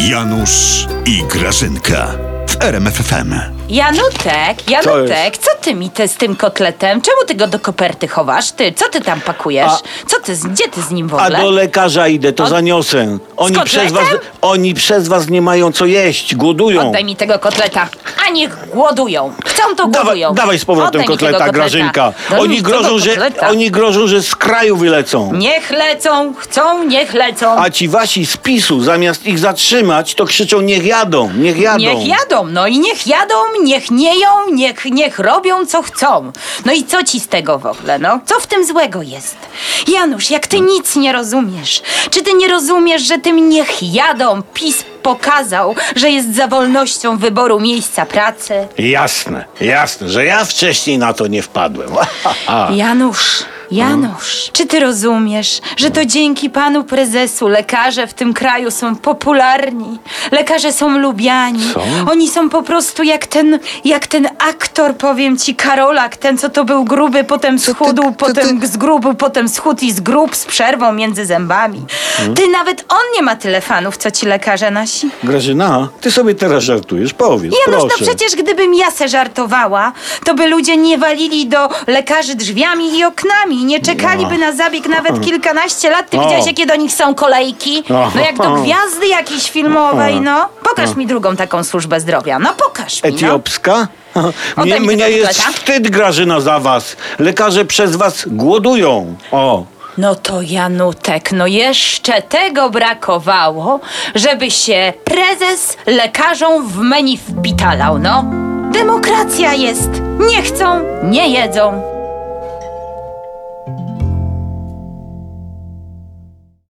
Janusz i Grażynka w RMFFM. Janutek, Janutek, co ty mi te z tym kotletem? Czemu ty go do koperty chowasz? Ty, co ty tam pakujesz? A- Co ty, z- gdzie ty z nim w A ogóle? do lekarza idę, to Od- zaniosę. Oni przez, was, oni przez was nie mają co jeść, głodują. Oddaj mi tego kotleta, a niech głodują. Chcą to Dawaj, głodują. dawaj z powrotem Oddaj mi tego kotleta, Grażynka. Daj mi Oni tego grożą, że, kotleta. oni grożą, że z kraju wylecą. Niech lecą, chcą, niech lecą. A ci wasi z PiSu, zamiast ich zatrzymać, to krzyczą niech jadą, niech jadą. Niech jadą, no i niech jadą, niech nieją, niech, niech robią co chcą. No i co ci z tego w ogóle, no? Co w tym złego jest? Janusz, jak ty nic nie rozumiesz. Czy ty nie rozumiesz, że tym niech jadą PiS pokazał, że jest za wolnością wyboru miejsca pracy? Jasne, jasne, że ja wcześniej na to nie wpadłem. Janusz, Janusz, czy ty rozumiesz, że to dzięki panu prezesu lekarze w tym kraju są popularni? Lekarze są lubiani. Co? Oni są po prostu jak ten, jak ten aktor, powiem ci, Karolak, ten co to był gruby, potem schudł, ty- potem zgrubł, potem schudł i zgrób z przerwą między zębami. Hmm? Ty nawet on nie ma tyle fanów, co ci lekarze nasi. Grażyna, ty sobie teraz żartujesz, powiedz, Janusz, proszę. no przecież gdybym ja se żartowała, to by ludzie nie walili do lekarzy drzwiami i oknami. Nie czekaliby na zabieg nawet kilkanaście lat. Ty O. widziałeś, jakie do nich są kolejki? O. No jak do gwiazdy jakiejś filmowej, no. Pokaż mi drugą taką służbę zdrowia. No pokaż mi, no. Etiopska? Mnie, mi mnie tego jest wstyd, Grażyna, za was. Lekarze przez was głodują. O. No to Janutek, no jeszcze tego brakowało, żeby się prezes lekarzom w menu wpitalał, no. Demokracja jest. Nie chcą, nie jedzą.